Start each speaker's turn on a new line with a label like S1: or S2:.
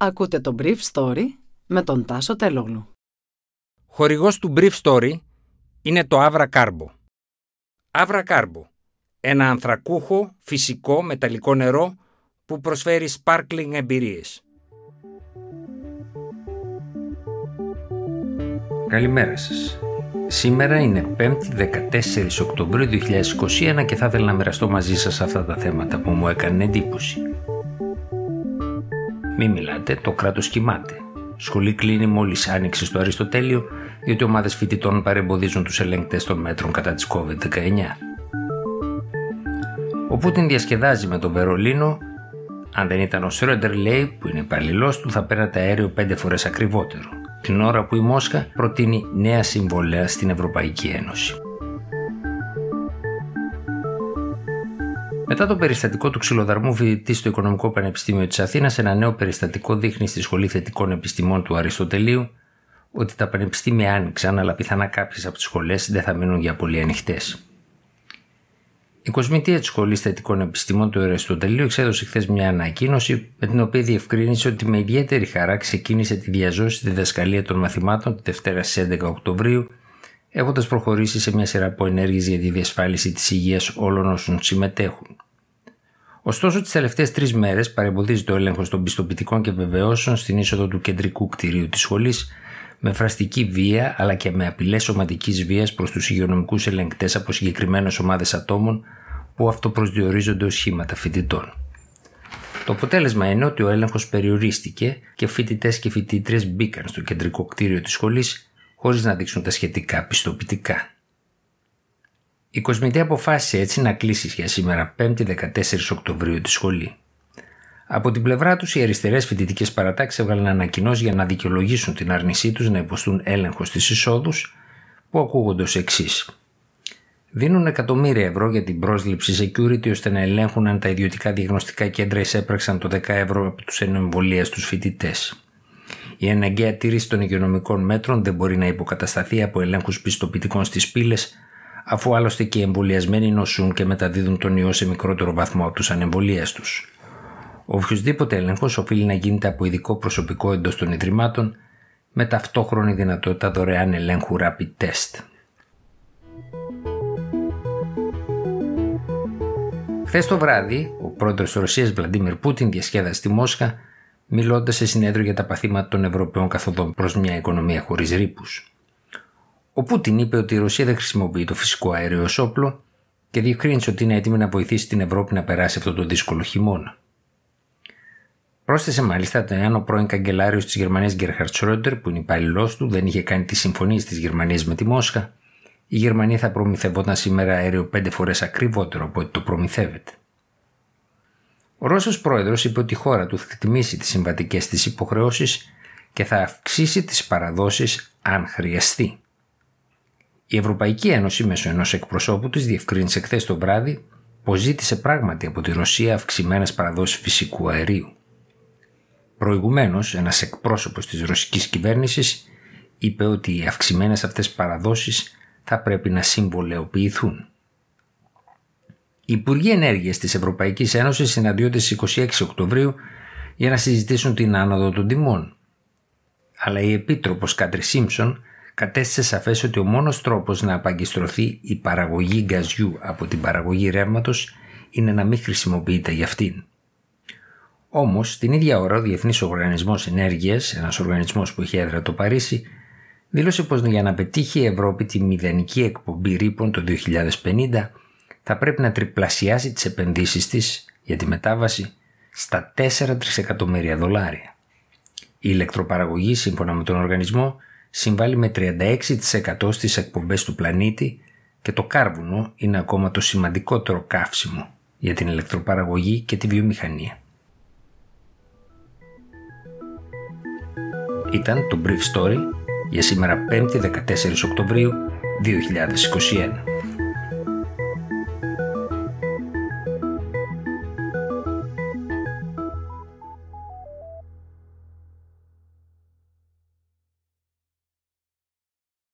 S1: Ακούτε το Brief Story με τον Τάσο Τελόγλου.
S2: Χορηγός του Brief Story είναι το Avra Carbo. Avra Carbo, ένα ανθρακούχο, φυσικό, μεταλλικό νερό που προσφέρει sparkling εμπειρίες. Καλημέρα σας. Σήμερα είναι 5η 14 Οκτωβρίου 2021 και θα ήθελα να μοιραστώ μαζί σας αυτά τα θέματα που μου έκανε εντύπωση. Μη μιλάτε, το κράτος κοιμάται. Σχολή κλείνει μόλις άνοιξε στο Αριστοτέλειο, διότι ομάδες φοιτητών παρεμποδίζουν τους ελεγκτές των μέτρων κατά της COVID-19. Ο Πούτιν διασκεδάζει με τον Βερολίνο. Αν δεν ήταν ο Σρόντερ, λέει, που είναι υπαλληλός του, θα πέρατε αέριο πέντε φορές ακριβότερο. Την ώρα που η Μόσχα προτείνει νέα συμβολέα στην Ευρωπαϊκή Ένωση. Μετά το περιστατικό του ξυλοδαρμού φοιτητή στο Οικονομικό Πανεπιστήμιο της Αθήνας, ένα νέο περιστατικό δείχνει στη Σχολή Θετικών Επιστημών του Αριστοτελείου ότι τα πανεπιστήμια άνοιξαν, αλλά πιθανά κάποιες από τις σχολές δεν θα μείνουν για πολύ ανοιχτές. Η Κοσμητεία της Σχολής Θετικών Επιστημών του Αριστοτελείου εξέδωσε χθες μια ανακοίνωση με την οποία διευκρίνησε ότι με ιδιαίτερη χαρά ξεκίνησε τη διαζώση διδασκαλία των μαθημάτων τη Δευτέρα στις 11 Οκτωβρίου, έχοντας προχωρήσει σε μια σειρά από ενέργειες για τη διασφάλιση της υγείας όλων όσων συμμετέχουν. Ωστόσο, τις τελευταίες τρεις μέρες παρεμποδίζεται ο έλεγχο των πιστοποιητικών και βεβαιώσεων στην είσοδο του κεντρικού κτηρίου της σχολής με φραστική βία αλλά και με απειλές σωματικής βίας προς τους υγειονομικούς ελεγκτές από συγκεκριμένες ομάδες ατόμων που αυτοπροσδιορίζονται ως σχήματα φοιτητών. Το αποτέλεσμα είναι ότι ο έλεγχος περιορίστηκε και φοιτητές και φοιτήτρε μπήκαν στο κεντρικό κτίριο της σχολής χωρίς να δείξουν τα σχετικά πιστοποιητικά. Η Κοσμητή αποφάσισε έτσι να κλείσει για σήμερα 5η 14 Οκτωβρίου τη σχολή. Από την πλευρά τους, οι αριστερές φοιτητικές παρατάξεις έβγαλαν ανακοινώσεις για να δικαιολογήσουν την άρνησή τους να υποστούν έλεγχος στι εισόδους, που ακούγονται ως εξής. Δίνουν εκατομμύρια ευρώ για την πρόσληψη security ώστε να ελέγχουν αν τα ιδιωτικά διαγνωστικά κέντρα εισέπραξαν το 10 ευρώ από τους ενεμβολίας στου φοιτητές. Η αναγκαία τήρηση των υγειονομικών μέτρων δεν μπορεί να υποκατασταθεί από ελέγχους πιστοποιητικών στις πύλες αφού άλλωστε και οι εμβολιασμένοι νοσούν και μεταδίδουν τον ιό σε μικρότερο βαθμό από τους ανεμβολίαστου. Ο οποιοδήποτε έλεγχος οφείλει να γίνεται από ειδικό προσωπικό εντός των Ιδρυμάτων με ταυτόχρονη δυνατότητα δωρεάν ελέγχου rapid test. Χθες το βράδυ, ο πρόεδρος της Ρωσίας Βλαντίμιρ Πούτιν διασκέδασε στη Μόσχα μιλώντας σε συνέδριο για τα παθήματα των Ευρωπαίων καθοδόν προς μια οικονομία χωρίς ρήπους. Ο Πούτιν είπε ότι η Ρωσία δεν χρησιμοποιεί το φυσικό αέριο ως όπλο και διευκρίνησε ότι είναι έτοιμη να βοηθήσει την Ευρώπη να περάσει αυτό το δύσκολο χειμώνα. Πρόσθεσε μάλιστα ότι αν ο πρώην καγκελάριος της Γερμανίας Γκέρχαρτ Σρόντερ, που είναι υπάλληλό του, δεν είχε κάνει τις συμφωνίες της Γερμανίας με τη Μόσχα, η Γερμανία θα προμηθευόταν σήμερα αέριο πέντε φορές ακριβότερο από ό,τι το προμηθεύεται. Ο Ρώσος πρόεδρος είπε ότι η χώρα του θα εκτιμήσει τις συμβατικές της υποχρεώσεις και θα αυξήσει τις παραδόσεις αν χρειαστεί. Η Ευρωπαϊκή Ένωση μέσω ενός εκπροσώπου της διευκρίνησε χθες το βράδυ πως ζήτησε πράγματι από τη Ρωσία αυξημένες παραδόσεις φυσικού αερίου. Προηγουμένως, ένας εκπρόσωπος της ρωσικής κυβέρνησης είπε ότι οι αυξημένες αυτές παραδόσεις θα πρέπει να συμβολεοποιηθούν. Οι Υπουργοί Ενέργειας της Ευρωπαϊκής Ένωσης συναντιόνται στις 26 Οκτωβρίου για να συζητήσουν την άνοδο των τιμών. Αλλά η Επίτροπος Κάντρι Σίμψον κατέστησε σαφές ότι ο μόνος τρόπος να απαγκιστρωθεί η παραγωγή γκαζιού από την παραγωγή ρεύματος είναι να μην χρησιμοποιείται για αυτήν. Όμως, την ίδια ώρα, ο Διεθνής Οργανισμός Ενέργειας, ένας οργανισμός που έχει έδρα το Παρίσι, δήλωσε πως για να πετύχει η Ευρώπη τη μηδενική εκπομπή ρήπων το 2050, θα πρέπει να τριπλασιάσει τις επενδύσεις της για τη μετάβαση στα 4 τρισεκατομμύρια δολάρια. Η ηλεκτροπαραγωγή, σύμφωνα με τον οργανισμό, συμβάλλει με 36% στις εκπομπές του πλανήτη και το κάρβουνο είναι ακόμα το σημαντικότερο καύσιμο για την ηλεκτροπαραγωγή και τη βιομηχανία. Ήταν το Brief Story για σήμερα 5η 14 Οκτωβρίου 2021.